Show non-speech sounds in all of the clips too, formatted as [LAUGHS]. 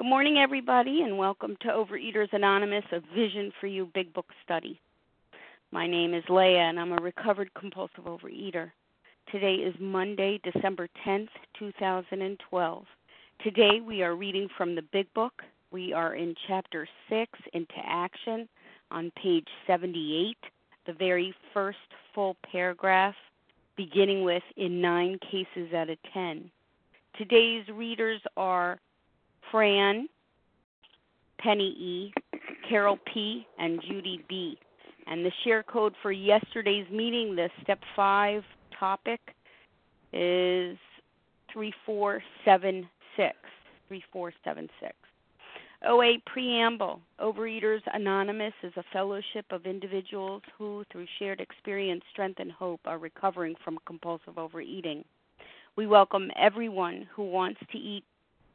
Good morning, everybody, and welcome to Overeaters Anonymous, a Vision for You Big Book study. My name is Leah, and I'm a recovered compulsive overeater. Today is Monday, December 10th, 2012. Today we are reading from the Big Book. We are in Chapter 6, Into Action, on page 78, the very first full paragraph, beginning with In Nine Cases Out of Ten. Today's readers are Fran, Penny E, Carol P, and Judy B. And the share code for yesterday's meeting, the step five topic, is 3476. 3476. OA Preamble Overeaters Anonymous is a fellowship of individuals who, through shared experience, strength, and hope, are recovering from compulsive overeating. We welcome everyone who wants to eat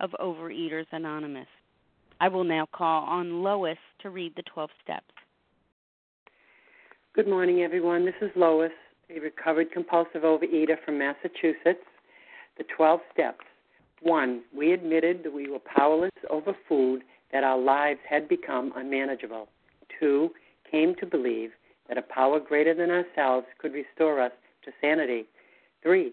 of Overeaters Anonymous. I will now call on Lois to read the 12 steps. Good morning, everyone. This is Lois, a recovered compulsive overeater from Massachusetts. The 12 steps. One, we admitted that we were powerless over food, that our lives had become unmanageable. Two, came to believe that a power greater than ourselves could restore us to sanity. Three,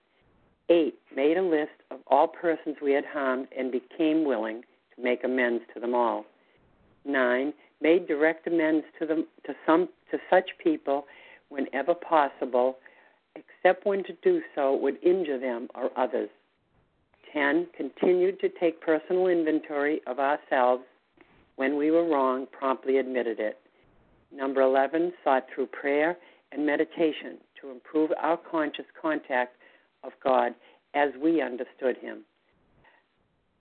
8. Made a list of all persons we had harmed and became willing to make amends to them all. 9. Made direct amends to them to some to such people whenever possible, except when to do so would injure them or others. 10. Continued to take personal inventory of ourselves when we were wrong, promptly admitted it. Number 11. Sought through prayer and meditation to improve our conscious contact of God as we understood Him.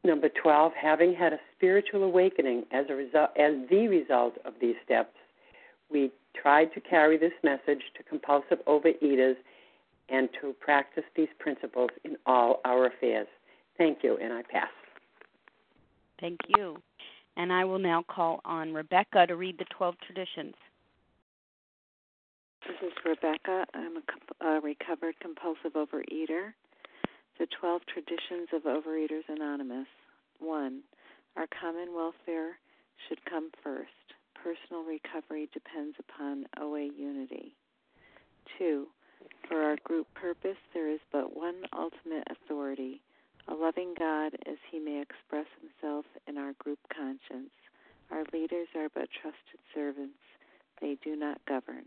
Number 12, having had a spiritual awakening as, a result, as the result of these steps, we tried to carry this message to compulsive overeaters and to practice these principles in all our affairs. Thank you, and I pass. Thank you. And I will now call on Rebecca to read the 12 traditions. This is Rebecca. I'm a, a recovered compulsive overeater. The 12 Traditions of Overeaters Anonymous. 1. Our common welfare should come first. Personal recovery depends upon OA unity. 2. For our group purpose, there is but one ultimate authority a loving God as he may express himself in our group conscience. Our leaders are but trusted servants, they do not govern.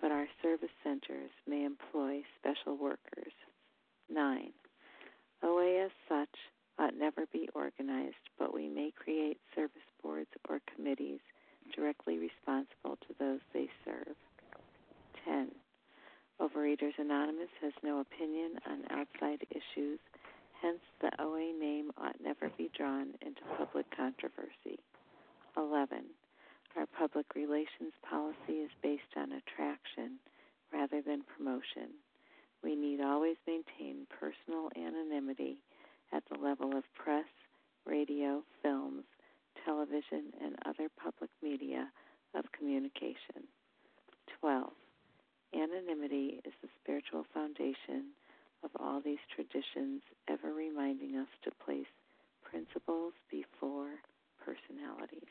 but our service centers may employ special workers. 9. OA as such ought never be organized, but we may create service boards or committees directly responsible to those they serve. 10. Overeaters Anonymous has no opinion on outside issues, hence, the OA name ought never be drawn into public controversy. 11. Our public relations policy is based on attraction rather than promotion. We need always maintain personal anonymity at the level of press, radio, films, television, and other public media of communication. 12. Anonymity is the spiritual foundation of all these traditions, ever reminding us to place principles before personalities.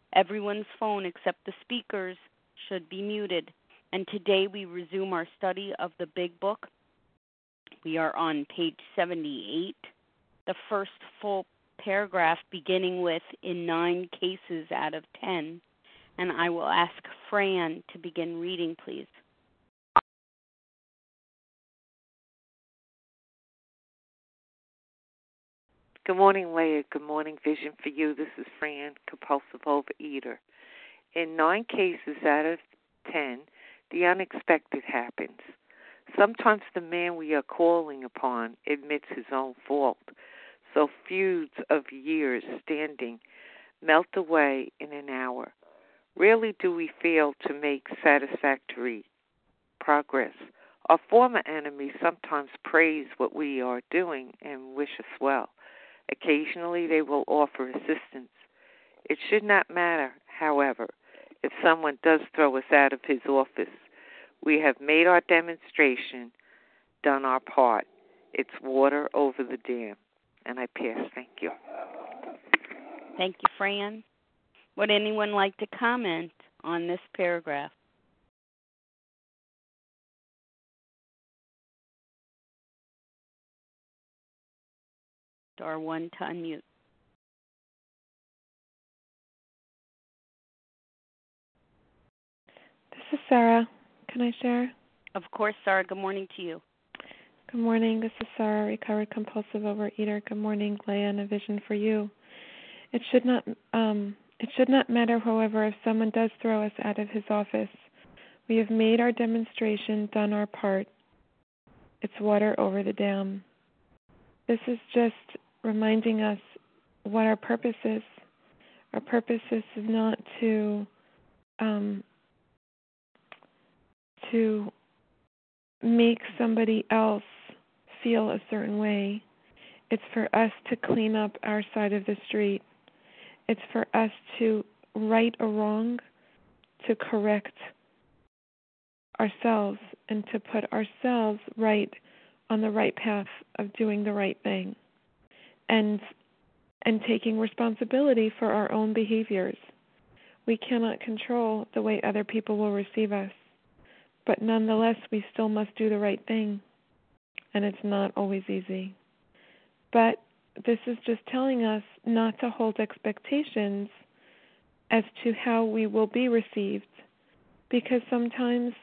everyone's phone except the speaker's should be muted. And today we resume our study of the Big Book. We are on page 78, the first full paragraph beginning with in nine cases out of ten. And I will ask Fran to begin reading, please. Good morning, Leah. Good morning, Vision for You. This is Fran, compulsive overeater. In nine cases out of ten, the unexpected happens. Sometimes the man we are calling upon admits his own fault, so feuds of years standing melt away in an hour. Rarely do we fail to make satisfactory progress. Our former enemies sometimes praise what we are doing and wish us well. Occasionally, they will offer assistance. It should not matter, however, if someone does throw us out of his office. We have made our demonstration, done our part. It's water over the dam. And I pass. Thank you. Thank you, Fran. Would anyone like to comment on this paragraph? Star one to unmute. This is Sarah. Can I share? Of course, Sarah. Good morning to you. Good morning. This is Sarah, recovered compulsive overeater. Good morning, Leah, and a vision for you. It should not um, it should not matter, however, if someone does throw us out of his office. We have made our demonstration, done our part. It's water over the dam. This is just reminding us what our purpose is. Our purpose is not to um, to make somebody else feel a certain way. It's for us to clean up our side of the street. It's for us to right a wrong, to correct ourselves, and to put ourselves right on the right path of doing the right thing and and taking responsibility for our own behaviors. We cannot control the way other people will receive us, but nonetheless, we still must do the right thing, and it's not always easy. But this is just telling us not to hold expectations as to how we will be received, because sometimes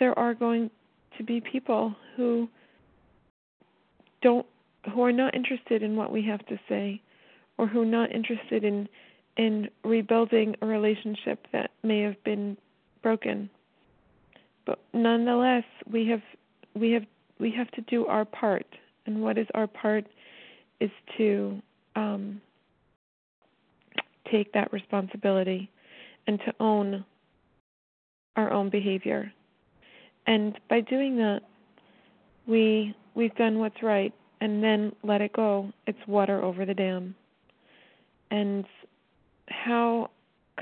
there are going to be people who don't who are not interested in what we have to say or who are not interested in in rebuilding a relationship that may have been broken. But nonetheless we have we have we have to do our part. And what is our part is to um, take that responsibility and to own our own behavior. And by doing that we we've done what's right and then let it go. It's water over the dam. And how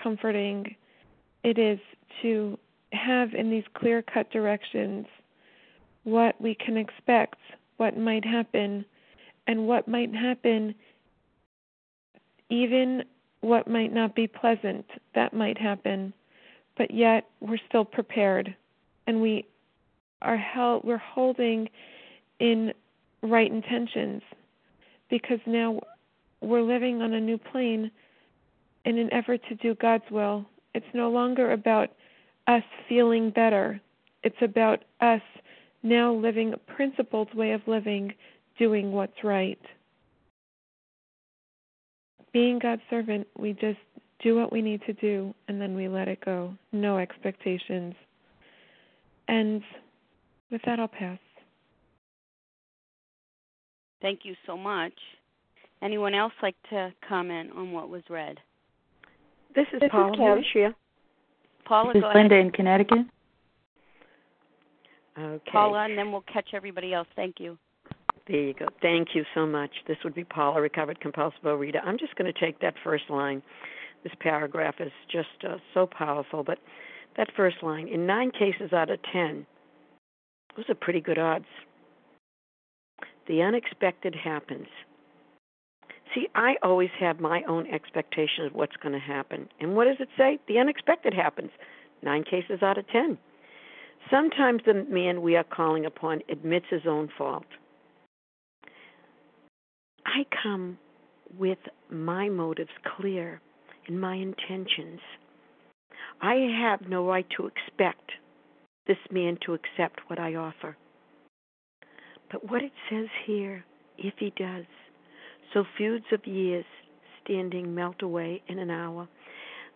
comforting it is to have in these clear cut directions what we can expect, what might happen, and what might happen, even what might not be pleasant that might happen, but yet we're still prepared. And we are held we're holding in right intentions because now we're living on a new plane in an effort to do God's will. It's no longer about us feeling better. It's about us now living a principled way of living, doing what's right. Being God's servant, we just do what we need to do and then we let it go. No expectations. And with that, I'll pass. Thank you so much. Anyone else like to comment on what was read? This is this Paula. Is Paula, this go is Linda ahead. in Connecticut. Okay. Paula, and then we'll catch everybody else. Thank you. There you go. Thank you so much. This would be Paula, recovered compulsive reader. I'm just going to take that first line. This paragraph is just uh, so powerful, but that first line in nine cases out of ten, those are pretty good odds. The unexpected happens. See, I always have my own expectation of what's going to happen. And what does it say? The unexpected happens. Nine cases out of ten. Sometimes the man we are calling upon admits his own fault. I come with my motives clear and my intentions. I have no right to expect this man to accept what I offer. But what it says here, if he does, so feuds of years standing melt away in an hour.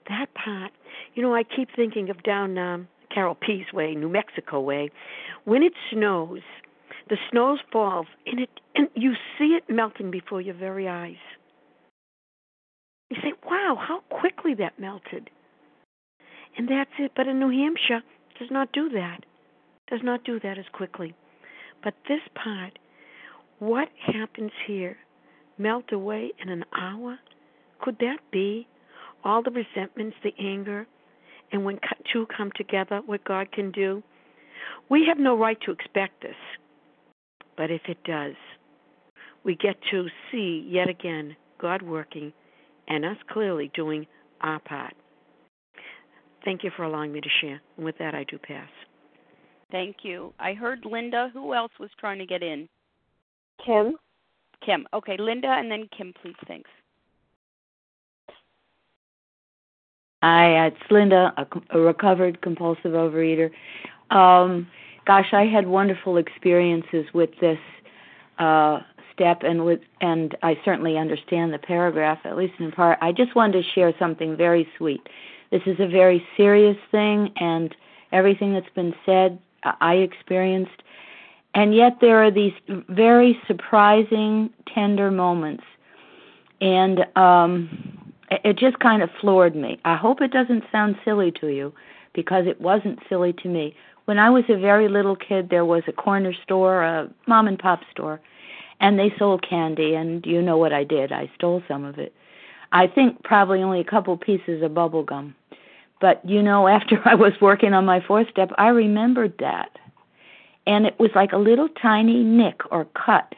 That part, you know, I keep thinking of down um, Carol Peace Way, New Mexico way. When it snows, the snow falls, and it and you see it melting before your very eyes. You say, "Wow, how quickly that melted!" And that's it. But in New Hampshire, does not do that. Does not do that as quickly. But this part, what happens here? Melt away in an hour? Could that be all the resentments, the anger, and when two come together, what God can do? We have no right to expect this. But if it does, we get to see yet again God working and us clearly doing our part. Thank you for allowing me to share. And with that, I do pass. Thank you. I heard Linda. Who else was trying to get in? Kim. Kim. Okay, Linda and then Kim, please. Thanks. Hi, it's Linda, a, a recovered compulsive overeater. Um, gosh, I had wonderful experiences with this uh, step, and with, and I certainly understand the paragraph, at least in part. I just wanted to share something very sweet. This is a very serious thing, and everything that's been said, I experienced, and yet there are these very surprising, tender moments, and um, it just kind of floored me. I hope it doesn't sound silly to you because it wasn't silly to me. When I was a very little kid, there was a corner store, a mom and pop store, and they sold candy, and you know what I did? I stole some of it. I think probably only a couple pieces of bubble gum. But you know, after [LAUGHS] I was working on my fourth step, I remembered that. And it was like a little tiny nick or cut.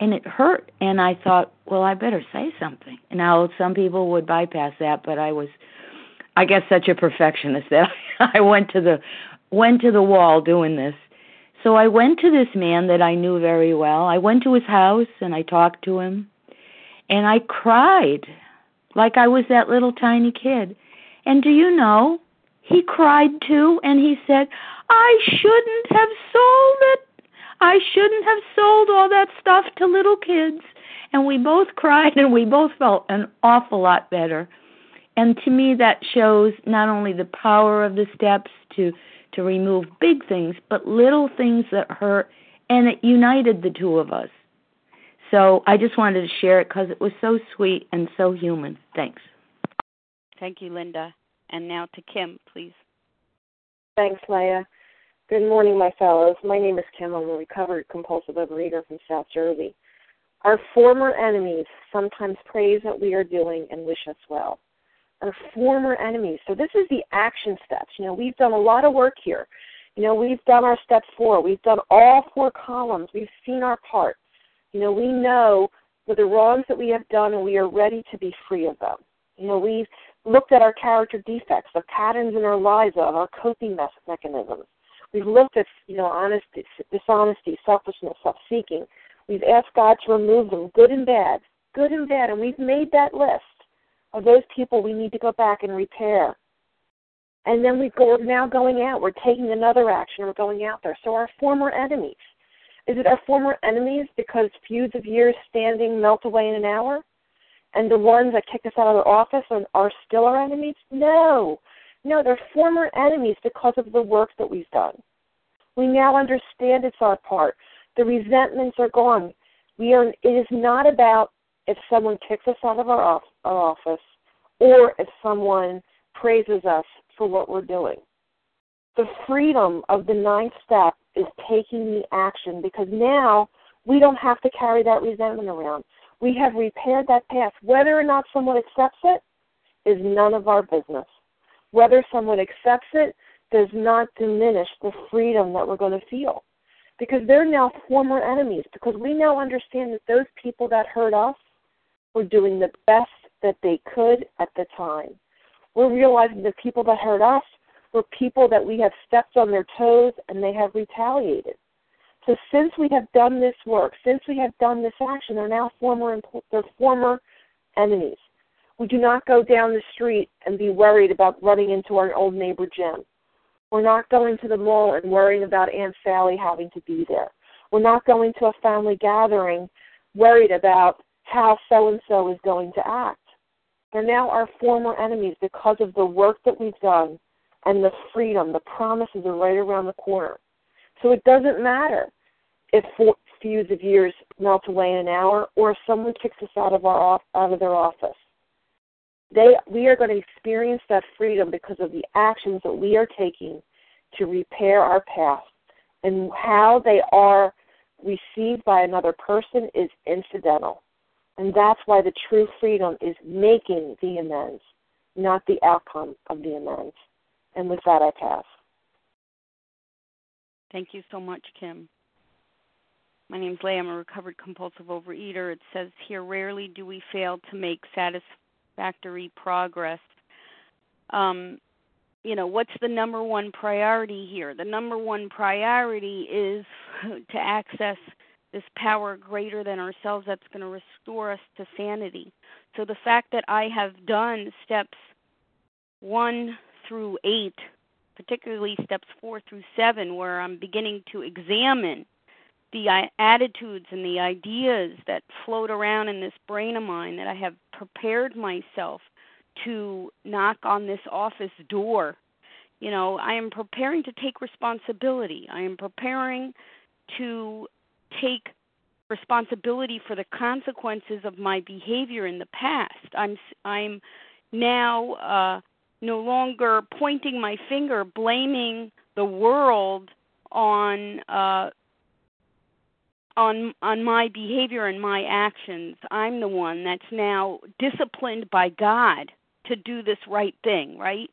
And it hurt. And i thought well i better say something. Now some people would bypass that but i was i guess such a perfectionist that [LAUGHS] i went to the went to the wall doing this. So i went to this man that i knew very well. I went to his house and i talked to him. And i cried like i was that little tiny kid and do you know he cried too and he said, I shouldn't have sold it. I shouldn't have sold all that stuff to little kids. And we both [LAUGHS] cried and we both felt an awful lot better. And to me that shows not only the power of the steps to to remove big things, but little things that hurt and it united the two of us. So I just wanted to share it because it was so sweet and so human. Thanks. Thank you, Linda. And now to Kim, please. Thanks, Leah. Good morning, my fellows. My name is Kim. I'm a recovered compulsive overeater from South Jersey. Our former enemies sometimes praise what we are doing and wish us well. Our former enemies. So this is the action steps. You know, we've done a lot of work here. You know, we've done our step four. We've done all four columns. We've seen our part. You know, we know the wrongs that we have done and we are ready to be free of them. You know, we've looked at our character defects, the patterns in our lives of our coping mechanisms. We've looked at, you know, honesty, dishonesty, selfishness, self-seeking. We've asked God to remove them, good and bad, good and bad, and we've made that list of those people we need to go back and repair. And then we go, we're now going out. We're taking another action. We're going out there. So our former enemies. Is it our former enemies because feuds of years standing melt away in an hour? And the ones that kicked us out of the office are, are still our enemies? No. No, they're former enemies because of the work that we've done. We now understand it's our part. The resentments are gone. We are. It is not about if someone kicks us out of our, off, our office or if someone praises us for what we're doing. The freedom of the ninth step is taking the action because now we don't have to carry that resentment around. We have repaired that past. Whether or not someone accepts it is none of our business. Whether someone accepts it does not diminish the freedom that we're going to feel. Because they're now former enemies, because we now understand that those people that hurt us were doing the best that they could at the time. We're realizing the people that hurt us were people that we have stepped on their toes and they have retaliated. So since we have done this work, since we have done this action, they're now former they're former enemies. We do not go down the street and be worried about running into our old neighbor Jim. We're not going to the mall and worrying about Aunt Sally having to be there. We're not going to a family gathering worried about how so and so is going to act. They're now our former enemies because of the work that we've done and the freedom, the promises are right around the corner. So it doesn't matter if feuds of years melt away in an hour or if someone kicks us out of our out of their office. They we are going to experience that freedom because of the actions that we are taking to repair our past. And how they are received by another person is incidental. And that's why the true freedom is making the amends, not the outcome of the amends. And with that, I pass. Thank you so much, Kim. My name's Leigh. I'm a recovered compulsive overeater. It says here rarely do we fail to make satisfactory progress. Um, you know, what's the number one priority here? The number one priority is [LAUGHS] to access this power greater than ourselves that's going to restore us to sanity. So the fact that I have done steps one through eight particularly steps four through seven, where I'm beginning to examine the attitudes and the ideas that float around in this brain of mine, that I have prepared myself to knock on this office door. You know, I am preparing to take responsibility. I am preparing to take responsibility for the consequences of my behavior in the past. I'm I'm now uh no longer pointing my finger, blaming the world on uh, on on my behavior and my actions. I'm the one that's now disciplined by God to do this right thing, right?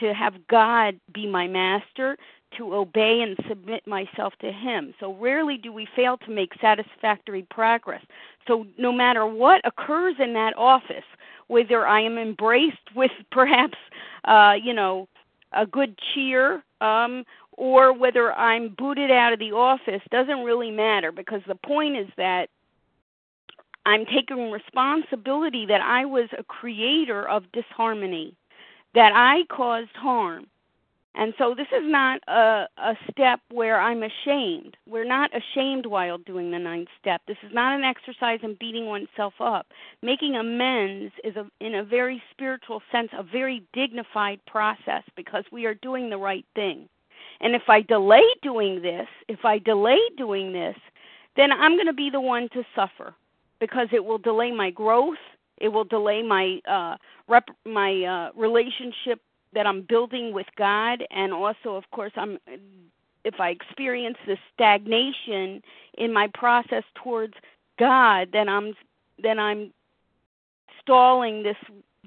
To have God be my master, to obey and submit myself to Him. So rarely do we fail to make satisfactory progress. So no matter what occurs in that office, whether I am embraced with [LAUGHS] perhaps, uh, you know, a good cheer, um, or whether I'm booted out of the office, doesn't really matter because the point is that I'm taking responsibility that I was a creator of disharmony, that I caused harm, And so this is not a, a step where I'm ashamed. We're not ashamed while doing the ninth step. This is not an exercise in beating oneself up. Making amends is, a, in a very spiritual sense, a very dignified process because we are doing the right thing. And if I delay doing this, if I delay doing this, then I'm going to be the one to suffer because it will delay my growth. It will delay my uh, rep- my uh, relationship that I'm building with God, and also, of course, I'm if I experience this stagnation in my process towards God, then I'm then I'm stalling this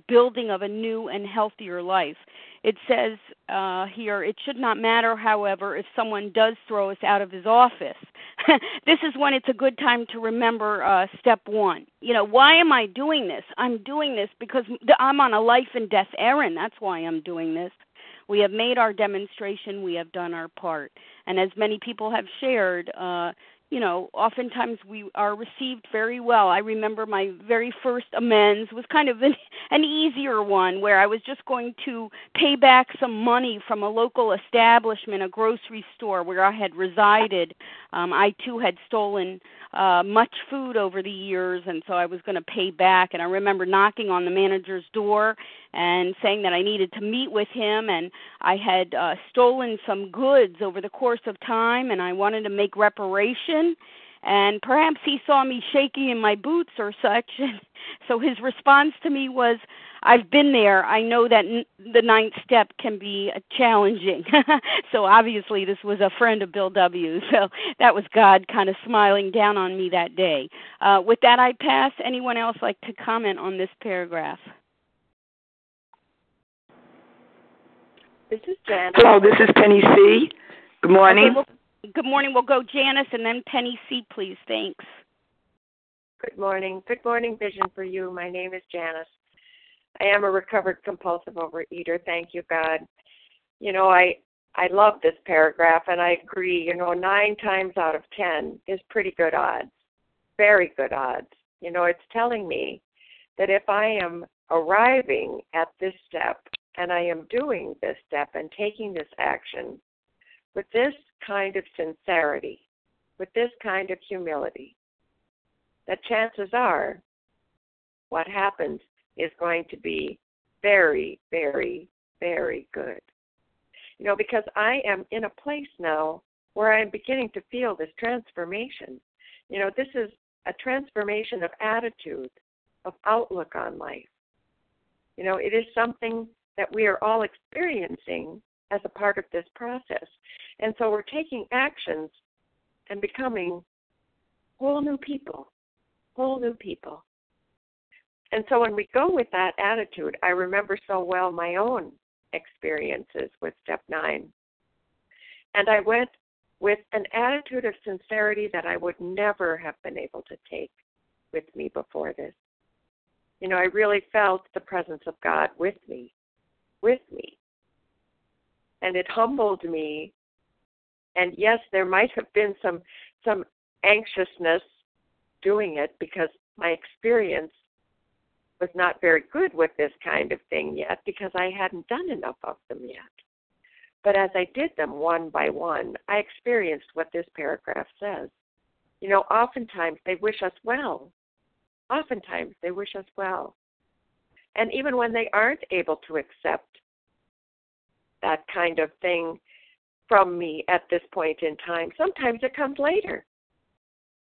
building of a new and healthier life. It says uh, here, it should not matter, however, if someone does throw us out of his office. [LAUGHS] this is when it's a good time to remember uh, step one. You know, why am I doing this? I'm doing this because I'm on a life and death errand. That's why I'm doing this. We have made our demonstration, we have done our part. And as many people have shared, uh, you know, oftentimes we are received very well. I remember my very first amends was kind of an, [LAUGHS] an easier one where I was just going to pay back some money from a local establishment, a grocery store where I had resided. Um, I too had stolen uh, much food over the years, and so I was going to pay back. And I remember knocking on the manager's door and saying that I needed to meet with him, and I had uh, stolen some goods over the course of time, and I wanted to make reparation. And perhaps he saw me shaking in my boots or such, and [LAUGHS] so his response to me was, I've been there. I know that n- the ninth step can be uh, challenging. [LAUGHS] so obviously, this was a friend of Bill W. [LAUGHS] So that was God kind of smiling down on me that day. Uh, with that, I pass. Anyone else like to comment on this paragraph? This is Janice. Hello, this is Penny C. Good morning. Okay, well, good morning. We'll go Janice and then Penny C, please. Thanks. Good morning. Good morning, Vision for You. My name is Janice. I am a recovered compulsive overeater. Thank you, God. You know, I I love this paragraph and I agree, you know, 9 times out of 10 is pretty good odds. Very good odds. You know, it's telling me that if I am arriving at this step and I am doing this step and taking this action with this kind of sincerity, with this kind of humility, that chances are what happens is going to be very, very, very good. You know, because I am in a place now where I'm beginning to feel this transformation. You know, this is a transformation of attitude, of outlook on life. You know, it is something that we are all experiencing as a part of this process. And so we're taking actions and becoming whole new people, whole new people. And so when we go with that attitude, I remember so well my own experiences with step nine. And I went with an attitude of sincerity that I would never have been able to take with me before this. You know, I really felt the presence of God with me, with me. And it humbled me. And yes, there might have been some some anxiousness doing it because my experience was not very good with this kind of thing yet because I hadn't done enough of them yet. But as I did them one by one, I experienced what this paragraph says. You know, oftentimes they wish us well. Oftentimes they wish us well. And even when they aren't able to accept that kind of thing from me at this point in time, sometimes it comes later.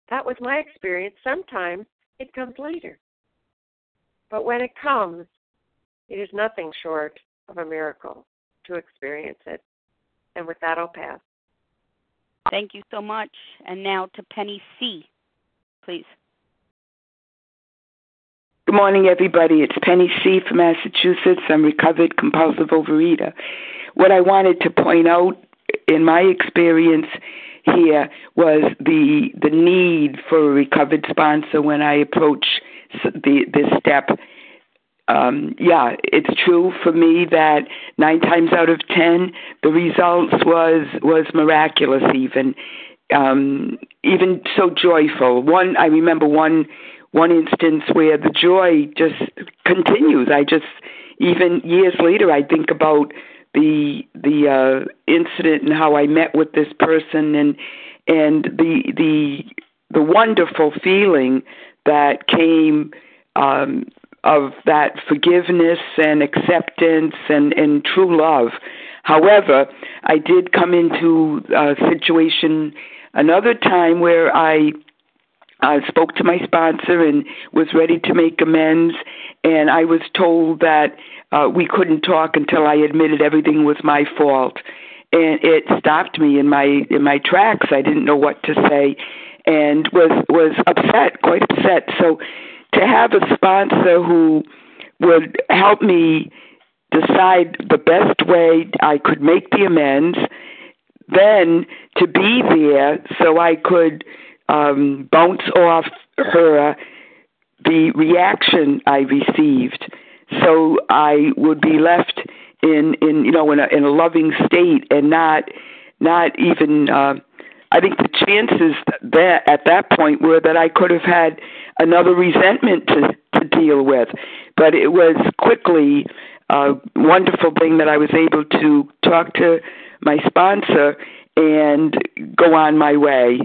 That was my experience. Sometimes it comes later. But when it comes, it is nothing short of a miracle to experience it. And with that, I'll pass. Thank you so much. And now to Penny C, please. Good morning, everybody. It's Penny C from Massachusetts. I'm recovered compulsive overeater. What I wanted to point out in my experience here was the the need for a recovered sponsor when I approach the this step. Um, yeah, it's true for me that nine times out of ten, the results was was miraculous. Even um, even so joyful. One, I remember one one instance where the joy just continues. I just even years later, I think about the the uh, incident and how I met with this person and and the the the wonderful feeling that came um, of that forgiveness and acceptance and, and true love. However, I did come into a situation another time where I I spoke to my sponsor and was ready to make amends, and I was told that uh, we couldn't talk until I admitted everything was my fault, and it stopped me in my in my tracks. I didn't know what to say, and was was upset, quite upset. So, to have a sponsor who would help me decide the best way I could make the amends, then to be there so I could um, bounce off her the reaction I received, so I would be left in in you know in a in a loving state and not not even. Uh, I think the chances that at that point were that I could have had another resentment to to deal with, but it was quickly a wonderful thing that I was able to talk to my sponsor and go on my way.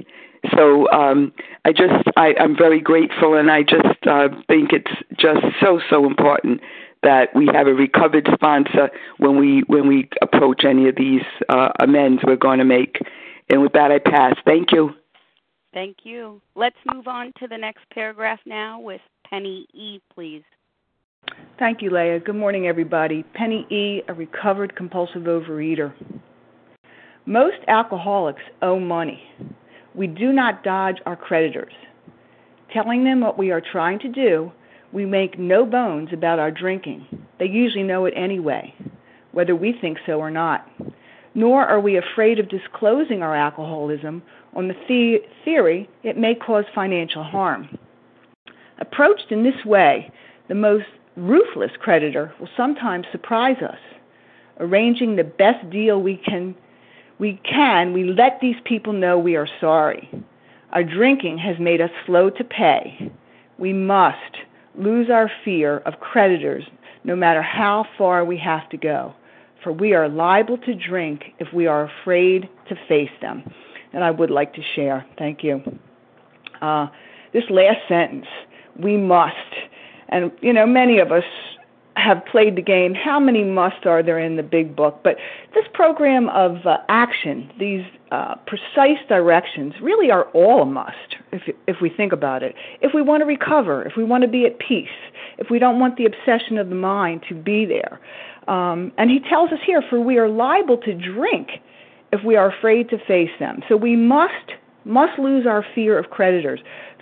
So um, I just I, I'm very grateful, and I just uh, think it's just so so important that we have a recovered sponsor when we when we approach any of these uh, amends we're going to make. And with that, I pass. Thank you. Thank you. Let's move on to the next paragraph now with Penny E, please. Thank you, Leah. Good morning, everybody. Penny E, a recovered compulsive overeater. Most alcoholics owe money. We do not dodge our creditors. Telling them what we are trying to do, we make no bones about our drinking. They usually know it anyway, whether we think so or not. Nor are we afraid of disclosing our alcoholism on the, the- theory it may cause financial harm. Approached in this way, the most ruthless creditor will sometimes surprise us. Arranging the best deal we can we can, we let these people know we are sorry. Our drinking has made us slow to pay. We must lose our fear of creditors no matter how far we have to go, for we are liable to drink if we are afraid to face them. And I would like to share. Thank you. Uh, this last sentence, we must. And, you know, many of us have played the game. How many must are there in the big book? But this program of uh, action, these uh, precise directions, really are all a must if if we think about it. If we want to recover, if we want to be at peace, if we don't want the obsession of the mind to be there, um, and he tells us here, for we are liable to drink if we are afraid to face them. So we must must lose our fear of creditors.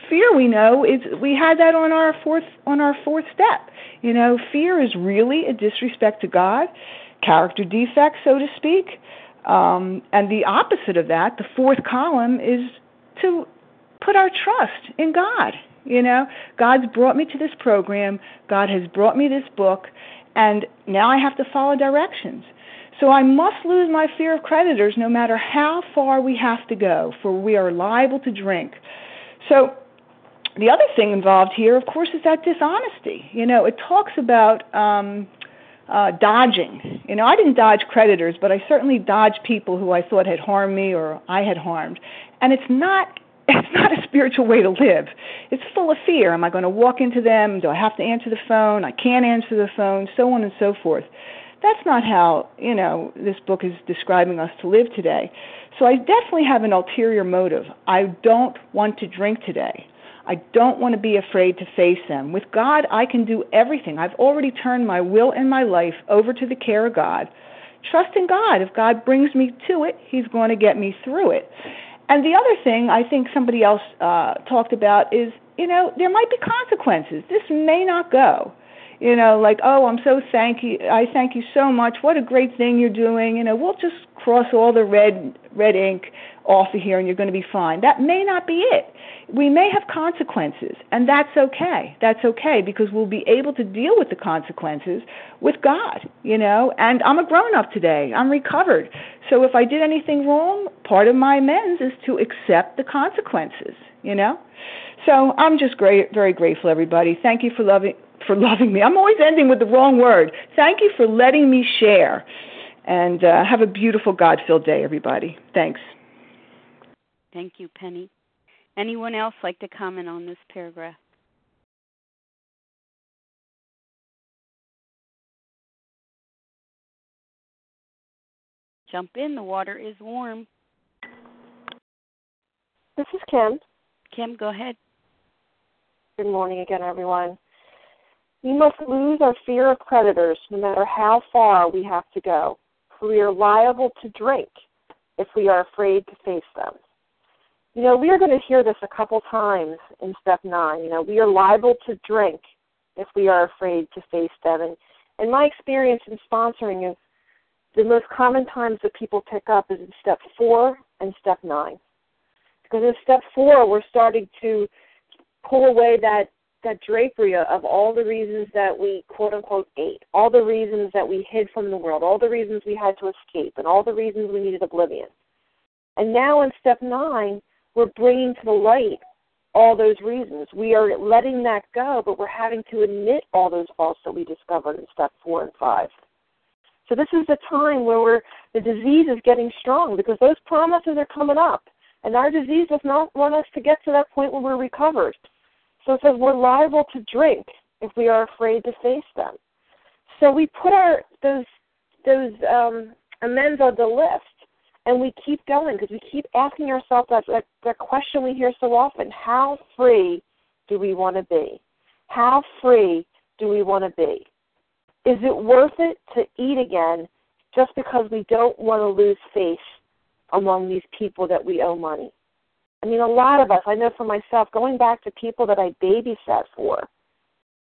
Fear, we know, is we had that on our fourth on our fourth step. You know, fear is really a disrespect to God, character defect, so to speak. Um, and the opposite of that, the fourth column, is to put our trust in God. You know, God's brought me to this program. God has brought me this book, and now I have to follow directions. So I must lose my fear of creditors no matter how far we have to go, for we are liable to drink. So the other thing involved here, of course, is that dishonesty. You know, it talks about um, uh, dodging. You know, I didn't dodge creditors, but I certainly dodged people who I thought had harmed me or I had harmed. And it's not [LAUGHS] it's not a spiritual way to live. It's full of fear. Am I going to walk into them? Do I have to answer the phone? I can't answer the phone, so on and so forth. That's not how, you know, this book is describing us to live today. So I definitely have an ulterior motive. I don't want to drink today. I don't want to be afraid to face them. With God, I can do everything. I've already turned my will and my life over to the care of God. Trust in God. If God brings me to it, He's going to get me through it. And the other thing I think somebody else uh, talked about is, you know, there might be consequences. This may not go you know, like, oh, I'm so thank you, I thank you so much. What a great thing you're doing. You know, we'll just cross all the red red ink off of here, and you're going to be fine. That may not be it. We may have consequences, and that's okay. That's okay because we'll be able to deal with the consequences with God. You know, and I'm a grown up today. I'm recovered. So if I did anything wrong, part of my amends is to accept the consequences. You know. So I'm just great, very grateful, everybody. Thank you for loving for loving me. I'm always ending with the wrong word. Thank you for letting me share. And uh, have a beautiful God filled day, everybody. Thanks. Thank you, Penny. Anyone else like to comment on this paragraph? Jump in, the water is warm. This is Kim. Kim, go ahead. Good morning again, everyone. We must lose our fear of predators no matter how far we have to go, for we are liable to drink if we are afraid to face them. You know, we are going to hear this a couple times in step nine. You know, we are liable to drink if we are afraid to face them. And in my experience in sponsoring is the most common times that people pick up is in step four and step nine. Because in step four, we're starting to pull away that that drapery of all the reasons that we quote unquote ate, all the reasons that we hid from the world, all the reasons we had to escape, and all the reasons we needed oblivion. And now in step nine, we're bringing to the light all those reasons. We are letting that go, but we're having to admit all those faults that we discovered in step four and five. So this is the time where the disease is getting strong because those promises are coming up. And our disease does not want us to get to that point where we're recovered. So it says we're liable to drink if we are afraid to face them. So we put our those those um, amends on the list, and we keep going because we keep asking ourselves that, that that question we hear so often: How free do we want to be? How free do we want to be? Is it worth it to eat again just because we don't want to lose face among these people that we owe money? I mean, a lot of us, I know for myself, going back to people that I babysat for,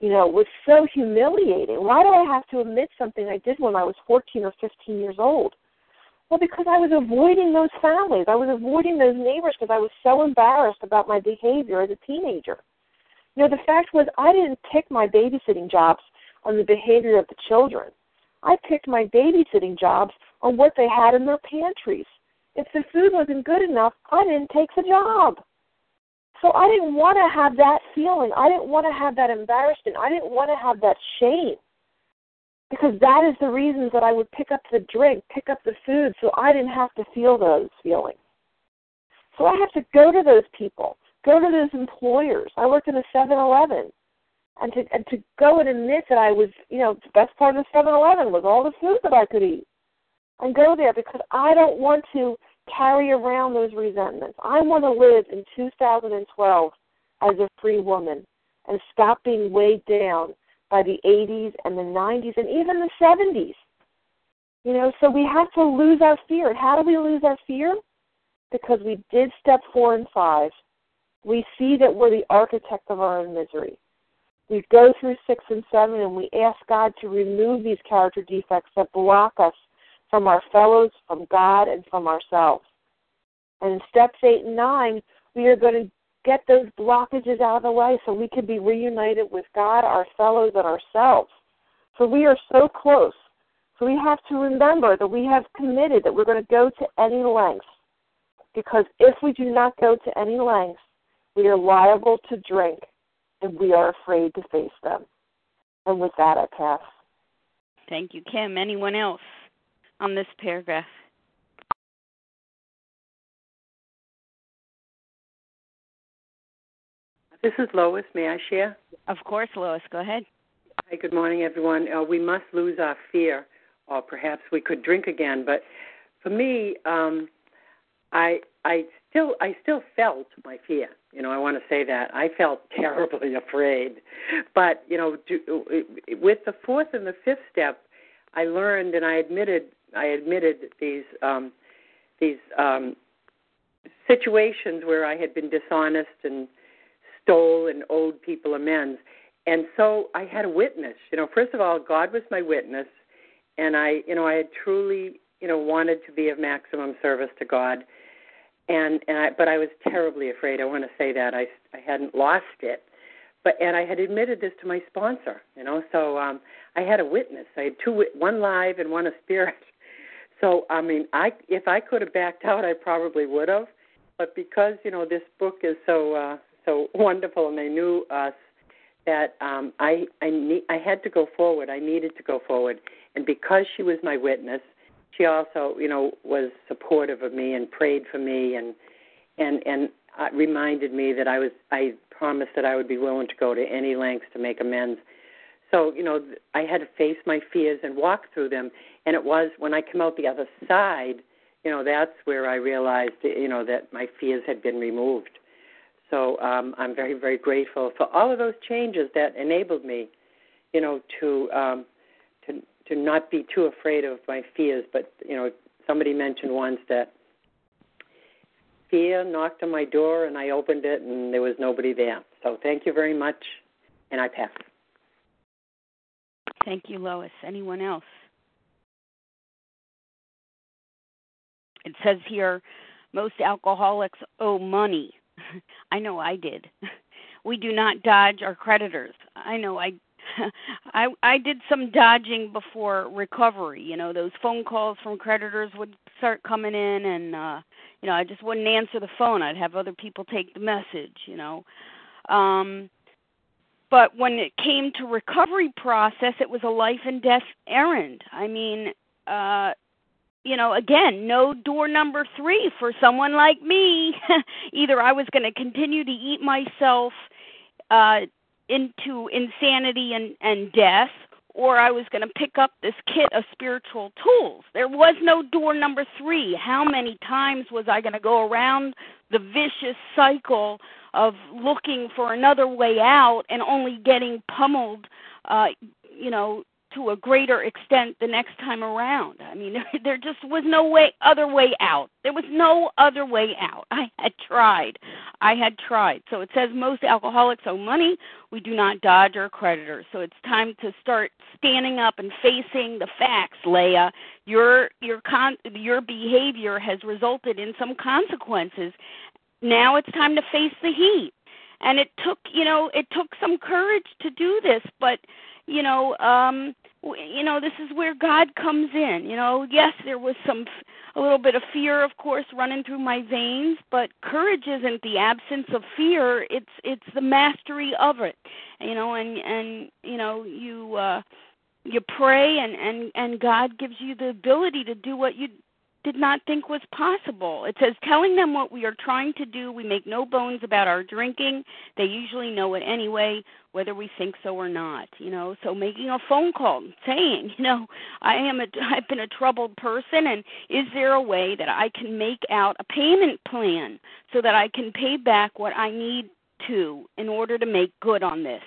you know, was so humiliating. Why do I have to admit something I did when I was 14 or 15 years old? Well, because I was avoiding those families. I was avoiding those neighbors because I was so embarrassed about my behavior as a teenager. You know, the fact was I didn't pick my babysitting jobs on the behavior of the children. I picked my babysitting jobs on what they had in their pantries. If the food wasn't good enough, I didn't take the job. So I didn't want to have that feeling. I didn't want to have that embarrassment. I didn't want to have that shame. Because that is the reasons that I would pick up the drink, pick up the food, so I didn't have to feel those feelings. So I have to go to those people, go to those employers. I worked in a 7 Eleven and to and to go and admit that I was, you know, the best part of the Seven Eleven was all the food that I could eat, and go there because I don't want to carry around those resentments. I want to live in 2012 as a free woman and stop being weighed down by the 80s and the 90s and even the 70s. You know, so we have to lose our fear. And how do we lose our fear? Because we did step four and five. We see that we're the architect of our own misery we go through six and seven and we ask God to remove these character defects that block us from our fellows, from God, and from ourselves. And in steps eight and nine, we are going to get those blockages out of the way so we can be reunited with God, our fellows, and ourselves. So we are so close. So we have to remember that we have committed that we're going to go to any length. Because if we do not go to any length, we are liable to drink and we are afraid to face them. And with that, I pass. Thank you, Kim. Anyone else on this paragraph? This is Lois. May I share? Of course, Lois. Go ahead. Hi, good morning, everyone. Uh, we must lose our fear, or perhaps we could drink again. But for me, um, I I still I still felt my fear. You know, I want to say that I felt [LAUGHS] terribly afraid, but you know, do, with the fourth and the fifth step, I learned and I admitted I admitted these um, these um, situations where I had been dishonest and stole and owed people amends, and so I had a witness. You know, first of all, God was my witness, and I, you know, I had truly, you know, wanted to be of maximum service to God and and I, but I was terribly afraid. I want to say that I I hadn't lost it, but and I had admitted this to my sponsor, you know. So um, I had a witness. I had two, one live and one a spirit. So I mean, I if I could have backed out, I probably would have. But because you know this book is so uh, so wonderful, and they knew us, that um, I I need I had to go forward. I needed to go forward, and because she was my witness, she also, you know, was supportive of me and prayed for me and and and uh, reminded me that I was I promised that I would be willing to go to any lengths to make amends. So, you know, I had to face my fears and walk through them. And it was when I come out the other side, you know, that's where I realized, you know, that my fears had been removed. So um, I'm very, very grateful for all of those changes that enabled me, you know, to um, to to not be too afraid of my fears. But you know, somebody mentioned once that fear knocked on my door and I opened it and there was nobody there. So thank you very much, and I pass. Thank you, Lois. Anyone else? It says here most alcoholics owe money. [LAUGHS] I know I did. [LAUGHS] We do not dodge our creditors. I know I [LAUGHS] I I did some dodging before recovery. You know, those phone calls from creditors would start coming in and uh you know, I just wouldn't answer the phone. I'd have other people take the message, you know. Um but when it came to recovery process, it was a life and death errand. I mean, uh you know, again, no door number three for someone like me. [LAUGHS] Either I was going to continue to eat myself uh, into insanity and, and death, or I was going to pick up this kit of spiritual tools. There was no door number three. How many times was I going to go around the vicious cycle of looking for another way out and only getting pummeled, uh, you know, to a greater extent the next time around. I mean, [LAUGHS] there, just was no way other way out. There was no other way out. I had tried. I had tried. So it says most alcoholics owe money. We do not dodge our creditors. So it's time to start standing up and facing the facts, Leah. Your your con your behavior has resulted in some consequences. Now it's time to face the heat. And it took, you know, it took some courage to do this, but you know, um you know this is where god comes in. You know yes there was some a little bit of fear of course running through my veins but courage isn't the absence of fear. It's it's the mastery of it. You know and and you know you uh you pray and and and god gives you the ability to do what you did not think was possible. It says, telling them what we are trying to do. We make no bones about our drinking. They usually know it anyway, whether we think so or not. You know, so making a phone call, saying, [LAUGHS] you know, I am a, I've been a troubled person, and is there a way that I can make out a payment plan so that I can pay back what I need to in order to make good on this?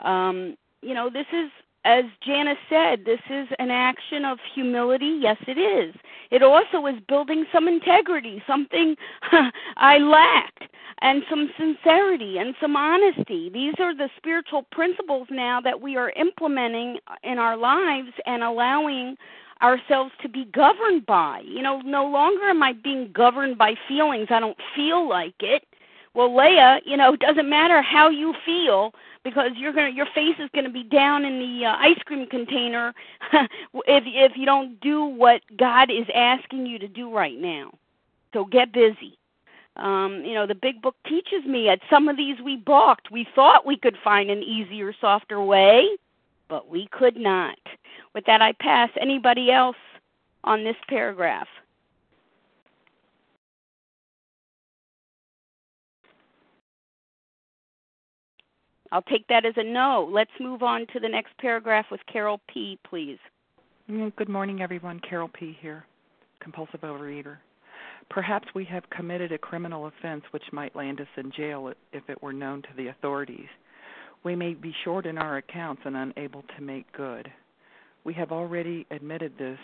Um, you know, this is as Janice said, this is an action of humility. Yes, it is. It also is building some integrity, something [LAUGHS] I lacked, and some sincerity and some honesty. These are the spiritual principles now that we are implementing in our lives and allowing ourselves to be governed by. You know, no longer am I being governed by feelings. I don't feel like it. Well, Leah, you know, it [LAUGHS] doesn't matter how you feel because you're gonna your face is gonna be down in the uh, ice cream container [LAUGHS] if if you don't do what God is asking you to do right now. So get busy. Um, you know, the big book teaches me at some of these we balked. We thought we could find an easier, softer way, but we could not. With that, I pass. Anybody else on this paragraph? I'll take that as a no. Let's move on to the next paragraph with Carol P., please. Mm, good morning, everyone. Carol P. here, compulsive overeater. Perhaps we have committed a criminal offense which might land us in jail if it were known to the authorities. We may be short in our accounts and unable to make good. We have already admitted this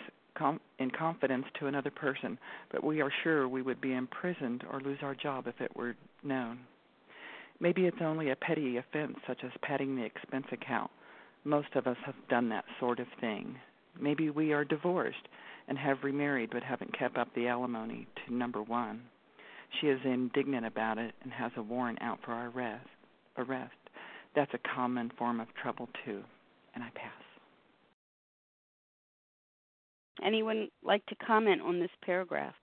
in confidence to another person, but we are sure we would be imprisoned or lose our job if it were known. Maybe it's only a petty offense such as padding the expense account. Most of us have done that sort of thing. Maybe we are divorced and have remarried but haven't kept up the alimony to number one. She is indignant about it and has a warrant out for our arrest. arrest. That's a common form of trouble too. And I pass. Anyone like to comment on this paragraph?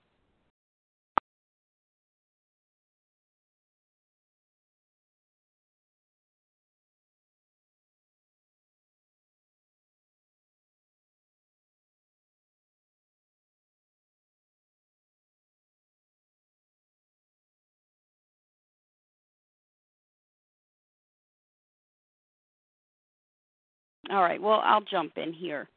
All right. Well, I'll jump in here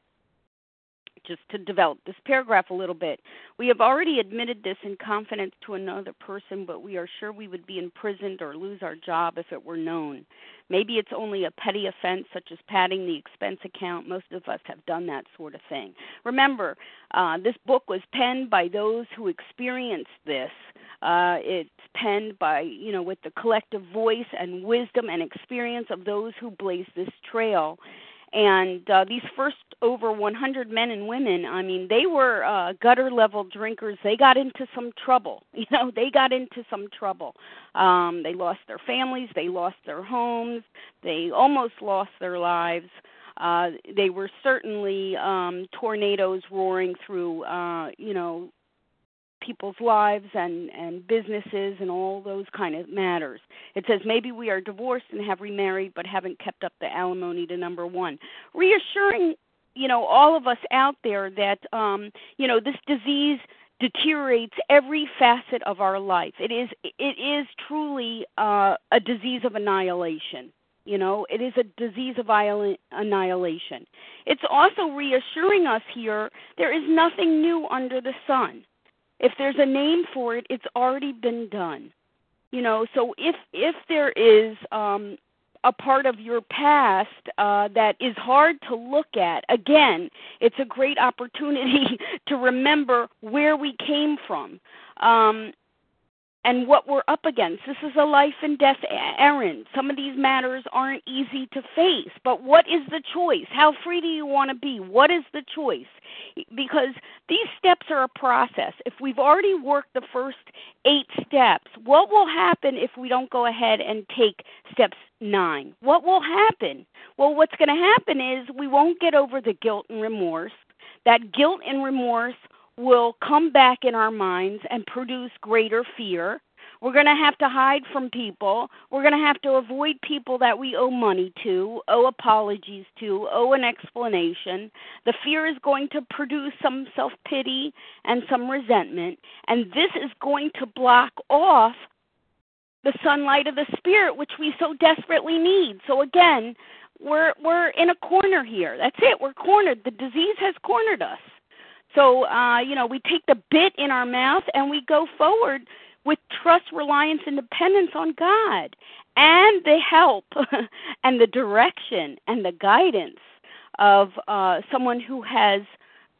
just to develop this paragraph a little bit. We have already admitted this in confidence to another person, but we are sure we would be imprisoned or lose our job if it were known. Maybe it's only a petty offense such as padding the expense account. Most of us have done that sort of thing. Remember, uh, this book was penned by those who experienced this. Uh, it's penned by, you know, with the collective voice and wisdom and experience of those who blazed this trail and uh, these first over 100 men and women i mean they were uh, gutter level drinkers. They got into some trouble [LAUGHS] you know they got into some trouble. Um they lost their families they lost their homes they almost lost their lives. Uh they were certainly um tornadoes roaring through uh you know people's lives and and businesses and all those kind of matters. It says maybe we are divorced and have remarried but haven't kept up the alimony to number 1. Reassuring, you know, all of us out there that um, you know, this disease deteriorates every facet of our life. It is it is truly uh, a disease of annihilation. You know, it is a disease of annihilation. It's also reassuring us here there is nothing new under the sun if there's a name for it it's already been done you know so if if there is um a part of your past uh, that is hard to look at. Again, it's a great opportunity [LAUGHS] to remember where we came from. Um, and what we're up against. This is a life and death errand. Some of these matters aren't easy to face, but what is the choice? How free do you want to be? What is the choice? Because these steps are a process. If we've already worked the first eight steps, what will happen if we don't go ahead and take steps nine? What will happen? Well, what's going to happen is we won't get over the guilt and remorse. That guilt and remorse will come back in our minds and produce greater fear. We're going to have to hide from people. We're going to have to avoid people that we owe money to, owe apologies to, owe an explanation. The fear is going to produce some self pity and some resentment. And this is going to block off the sunlight of the spirit, which we so desperately need. So again, we're we're in a corner here. That's it. We're cornered. The disease has cornered us. So, uh, you know, we take the bit in our mouth and we go forward with trust, reliance, and dependence on God and the help [LAUGHS] and the direction and the guidance of uh, someone who has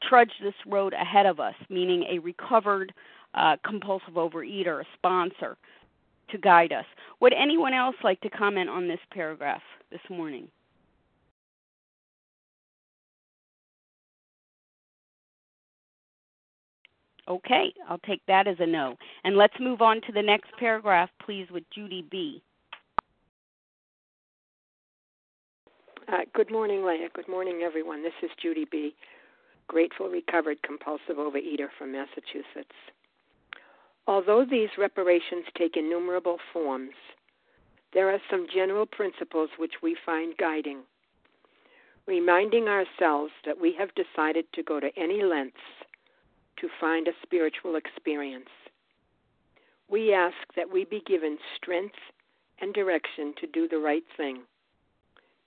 trudged this road ahead of us, meaning a recovered uh, compulsive overeater, a sponsor to guide us. Would anyone else like to comment on this paragraph this morning? Okay, I'll take that as a no. And let's move on to the next paragraph, please, with Judy B. Uh, good morning, Leah. Good morning, everyone. This is Judy B., grateful, recovered, compulsive overeater from Massachusetts. Although these reparations take innumerable forms, there are some general principles which we find guiding. Reminding ourselves that we have decided to go to any lengths to find a spiritual experience. We ask that we be given strength and direction to do the right thing,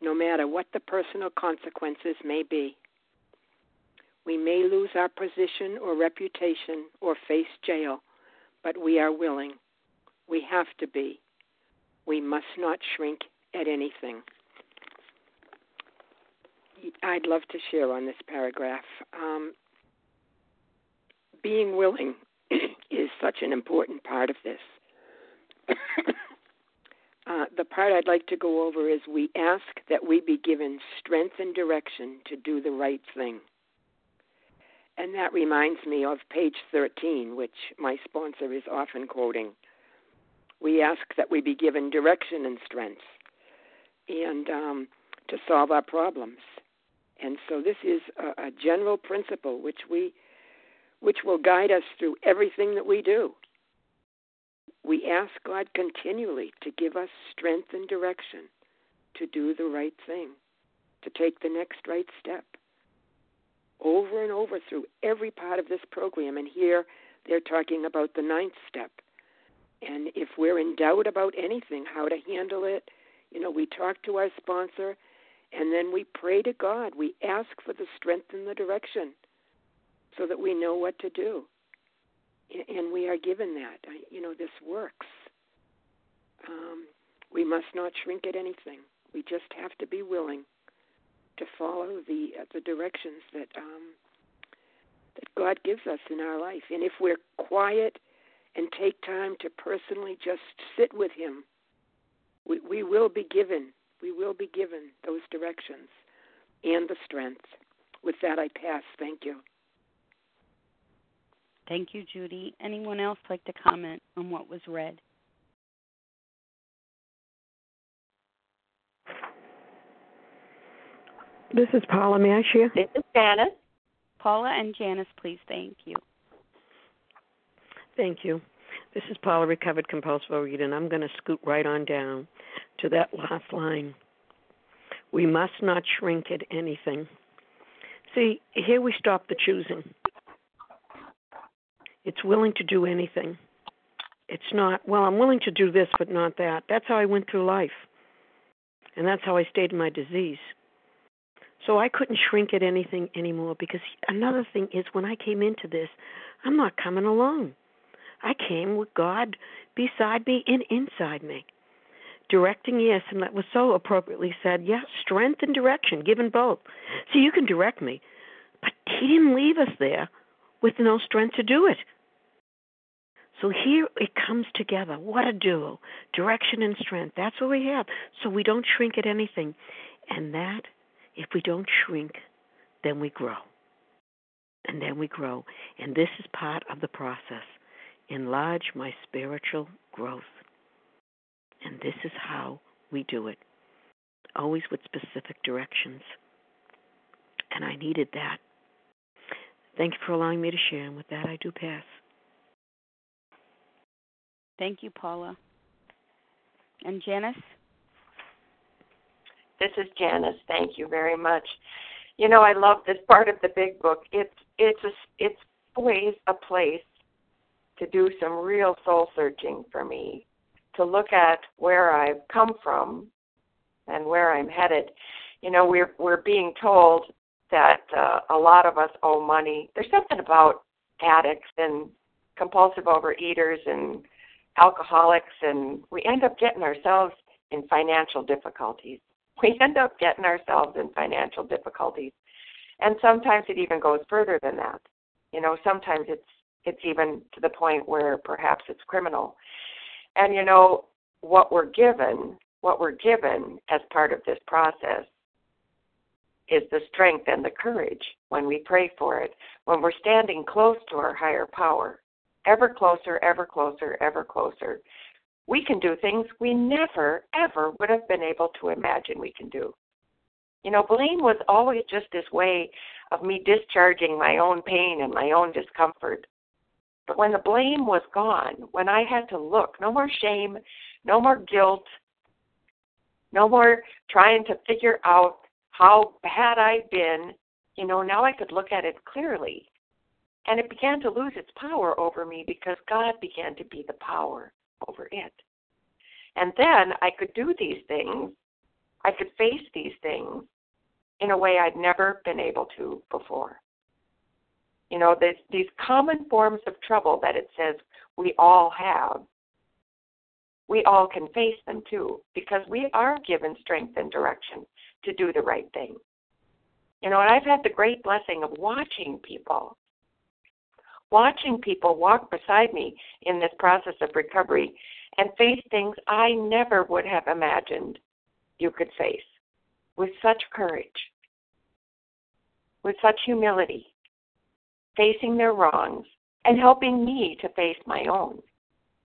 no matter what the personal consequences may be. We may lose our position or reputation or face jail, but we are willing. We have to be. We must not shrink at anything. I'd love to share on this paragraph. Um, being willing [COUGHS] is such an important part of this. [COUGHS] uh, the part I'd like to go over is we ask that we be given strength and direction to do the right thing. And that reminds me of page 13, which my sponsor is often quoting. We ask that we be given direction and strength and um, to solve our problems. And so this is a, a general principle which we which will guide us through everything that we do. We ask God continually to give us strength and direction to do the right thing, to take the next right step. Over and over through every part of this program, and here they're talking about the ninth step. And if we're in doubt about anything, how to handle it, you know, we talk to our sponsor And then we pray to God. We ask for the strength and the direction so that we know what to do. And we are given that. You know, this works. Um, we must not shrink at anything. We just have to be willing to follow the uh, the directions that um, that God gives us in our life. And if we're quiet and take time to personally just sit with Him, we, we will be given we will be given those directions and the strength. With that, I pass. Thank you. Thank you, Judy. Anyone else like to comment on what was read? This is Paula. May I share? This is Janice. Paula and Janice, please. Thank you. Thank you. This is Paula, recovered compulsive overeater, and I'm going to scoot right on down to that last line. We must not shrink at anything. See, here we stop the choosing. It's willing to do anything. It's not, well, I'm willing to do this, but not that. That's how I went through life. And that's how I stayed in my disease. So I couldn't shrink at anything anymore because another thing is when I came into this, I'm not coming alone. I came with God beside me and inside me. Directing, yes, and that was so appropriately said. Yes, strength and direction, given both. So you can direct me, but He didn't leave us there with no strength to do it. So here it comes together. What a duo. Direction and strength. That's what we have. So we don't shrink at anything. And that if we don't shrink, then we grow. And then we grow. And this is part of the process. Enlarge my spiritual growth. And this is how we do it, always with specific directions. And I needed that. Thank you for allowing me to share. And with that, I do pass. Thank you, Paula. And Janice? This is Janice. Thank you very much. You know, I love this part of the big book. It's it's a, it's always a place to do some real soul searching for me, to look at where I've come from and where I'm headed. You know, we're we're being told that uh, a lot of us owe money. There's something about addicts and compulsive overeaters and alcoholics, and we end up getting ourselves in financial difficulties [LAUGHS] we end up getting ourselves in financial difficulties. And sometimes it even goes further than that. You know, sometimes it's it's even to the point where perhaps it's criminal. And you know, what we're given, what we're given as part of this process is the strength and the courage when we pray for it, when we're standing close to our higher power, ever closer, ever closer, ever closer we can do things we never, ever would have been able to imagine we can do. You know, blame was always just this way of me discharging my own pain and my own discomfort. But when the blame was gone, when I had to look, no more shame, no more guilt, no more trying to figure out how bad I'd been, you know, now I could look at it clearly. And it began to lose its power over me because God began to be the power over it. And then I could do these things, I could face these things in a way I'd never been able to before. You know, there's these common forms of trouble that it says we all have. We all can face them too, because we are given strength and direction to do the right thing. You know, and I've had the great blessing of watching people watching people walk beside me in this process of recovery and face things I never would have imagined you could face with such courage, with such humility, facing their wrongs and helping me to face my own,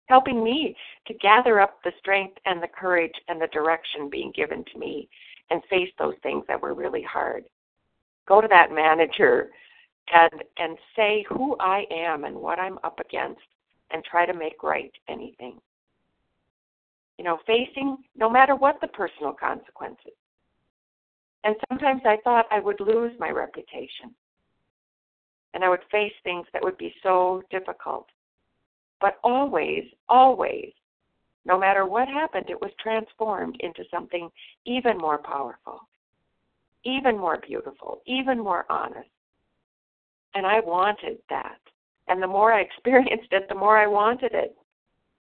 helping me to gather up the strength and the courage and the direction being given to me and face those things that were really hard. Go to that manager and and say who I am and what I'm up against and try to make right anything. You know, facing no matter what the personal consequences. And sometimes I thought I would lose my reputation. And I would face things that would be so difficult. But always, always, no matter what happened, it was transformed into something even more powerful. even more beautiful, even more honest. And I wanted that. And the more I [LAUGHS] experienced it, the more I wanted it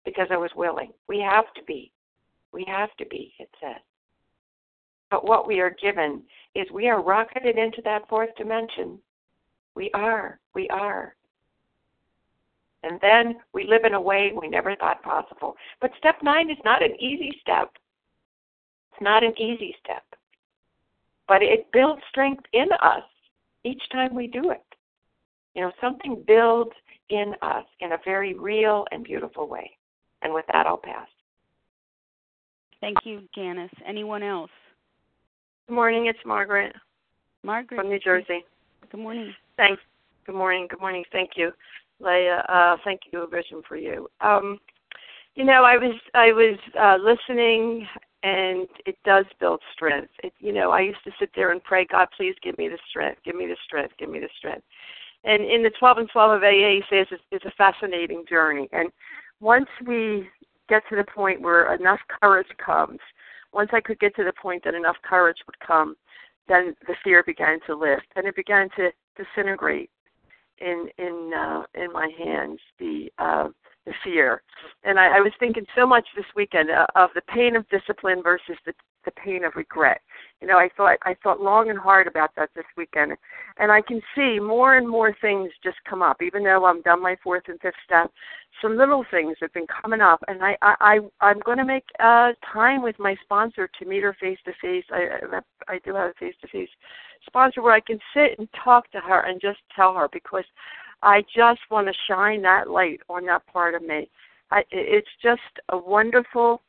because I was willing. We have to be. We have to be, it says. But what we are given is we are rocketed into that fourth dimension. We are. We are. And then we live in a way we never thought possible. But step nine is not an easy step. It's not an easy step. But it builds strength in us each time we do it. You know, something builds in us in a very real and beautiful way. And with that, I'll pass. Thank you, Janice. Anyone else? Good morning. It's Margaret. Margaret from New Jersey. Good morning. Thanks. Good morning. Good morning. Thank you, Leah. Uh, thank you, Vision for you. Um, you know, I was I was uh, listening, and it does build strength. It, you know, I used to sit there and pray, God, please give me the strength, give me the strength, give me the strength. And in the 12 and 12 of AA, he says it's, it's a fascinating journey. And once we get to the point where enough courage comes, once I could get to the point that enough courage would come, then the fear began to lift, and it began to disintegrate in in uh, in my hands. The uh, the fear, and I, I was thinking so much this weekend uh, of the pain of discipline versus the the pain of regret. You know, I thought I thought long and hard about that this weekend, and I can see more and more things just come up. Even though I'm done my fourth and fifth step, some little things have been coming up, and I I, I I'm going to make uh time with my sponsor to meet her face to face. I I do have a face to face sponsor where I can sit and talk to her and just tell her because I just want to shine that light on that part of me. I, it's just a wonderful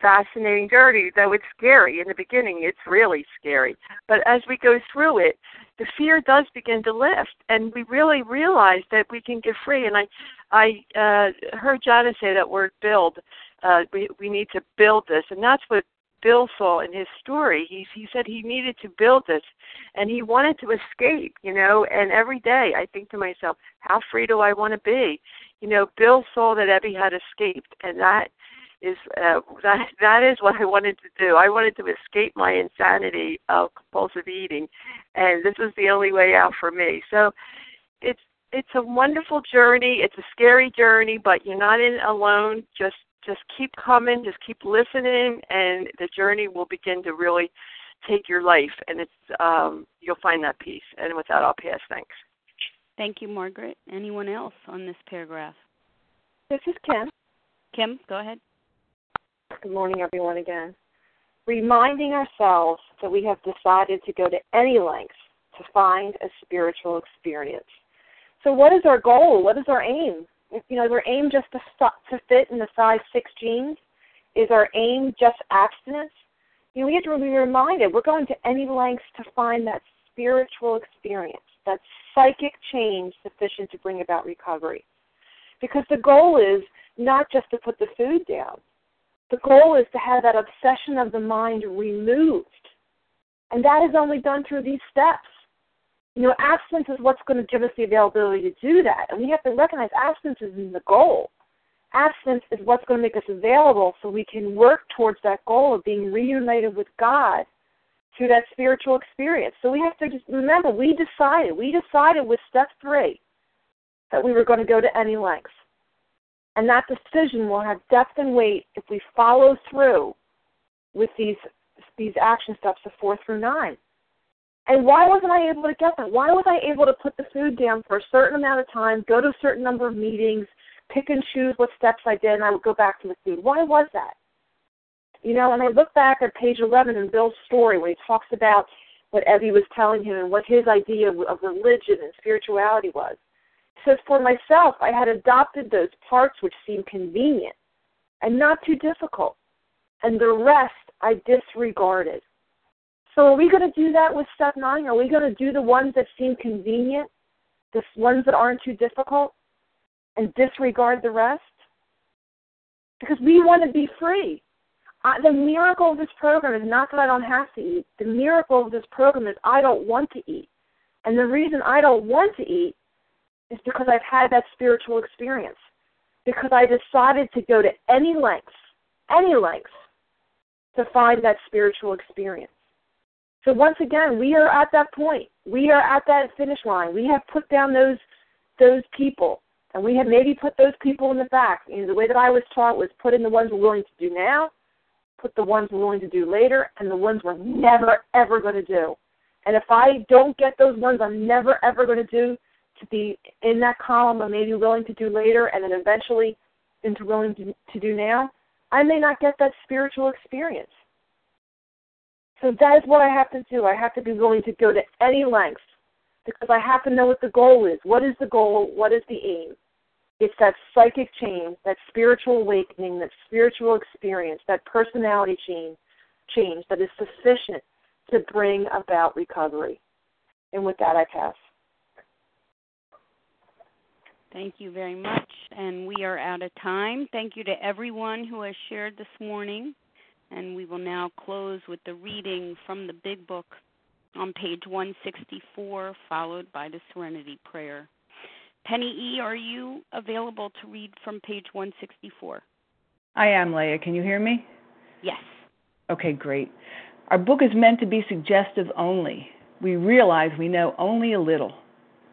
fascinating journey, though it's scary. In the beginning, it's really scary. But as we go through it, the fear does begin to lift, and we really realize that we can get free. And I, I uh, heard Jana say that word "build." Uh, we we need to build this, and that's what Bill saw in his story. He he said he needed to build this, and he wanted to escape. You know, and every day I think to myself, how free do I want to be? You know, Bill saw that Ebby had escaped, and that is uh, that that is what I wanted to do. I wanted to escape my insanity of compulsive eating, and this was the only way out for me. So it's it's a wonderful journey. It's a scary journey, but you're not in alone. Just just keep coming, just keep listening, and the journey will begin to really take your life, and it's um, you'll find that peace. And with that, I'll pass. Thanks. Thank you, Margaret. Anyone else on this paragraph? This is Kim. Kim, go ahead. Good morning, everyone, again. Reminding ourselves that we have decided to go to any lengths to find a spiritual experience. So, what is our goal? What is our aim? You know, is our aim just to, stop, to fit in the size six jeans? Is our aim just abstinence? You know, we have to be reminded we're going to any lengths to find that spiritual experience, that psychic change sufficient to bring about recovery. Because the goal is not just to put the food down, the goal is to have that obsession of the mind removed. And that is only done through these steps. You know, absence is what's going to give us the availability to do that. And we have to recognize absence isn't the goal. Absence is what's going to make us available so we can work towards that goal of being reunited with God through that spiritual experience. So we have to just remember we decided, we decided with step three that we were going to go to any lengths. And that decision will have depth and weight if we follow through with these these action steps of four through nine. And why wasn't I able to get that? Why was I able to put the food down for a certain amount of time, go to a certain number of meetings, pick and choose what steps I did, and I would go back to the food? Why was that? You know, and I look back at page 11 in Bill's story where he talks about what Ebby was telling him and what his idea of religion and spirituality was says, For myself, I had adopted those parts which seemed convenient and not too difficult, and the rest I disregarded. So, are we going to do that with step nine? Are we going to do the ones that seem convenient, the ones that aren't too difficult, and disregard the rest? Because we want to be free. Uh, the miracle of this program is not that I don't have to eat. The miracle of this program is I don't want to eat. And the reason I don't want to eat is because I've had that spiritual experience. Because I decided to go to any lengths, any lengths, to find that spiritual experience. So once again, we are at that point. We are at that finish line. We have put down those those people, and we have maybe put those people in the back. You know, the way that I was taught was put in the ones we're willing to do now, put the ones we're willing to do later, and the ones we're never ever going to do. And if I don't get those ones I'm never ever going to do to be in that column of maybe willing to do later, and then eventually into willing to, to do now, I may not get that spiritual experience. So that is what I have to do. I have to be willing to go to any length because I have to know what the goal is. What is the goal? What is the aim? It's that psychic change, that spiritual awakening, that spiritual experience, that personality change, change that is sufficient to bring about recovery. And with that, I pass. Thank you very much. And we are out of time. Thank you to everyone who has shared this morning. And we will now close with the reading from the Big Book on page 164, followed by the Serenity Prayer. Penny E., are you available to read from page 164? I am, Leah. Can you hear me? Yes. Okay, great. Our book is meant to be suggestive only. We realize we know only a little.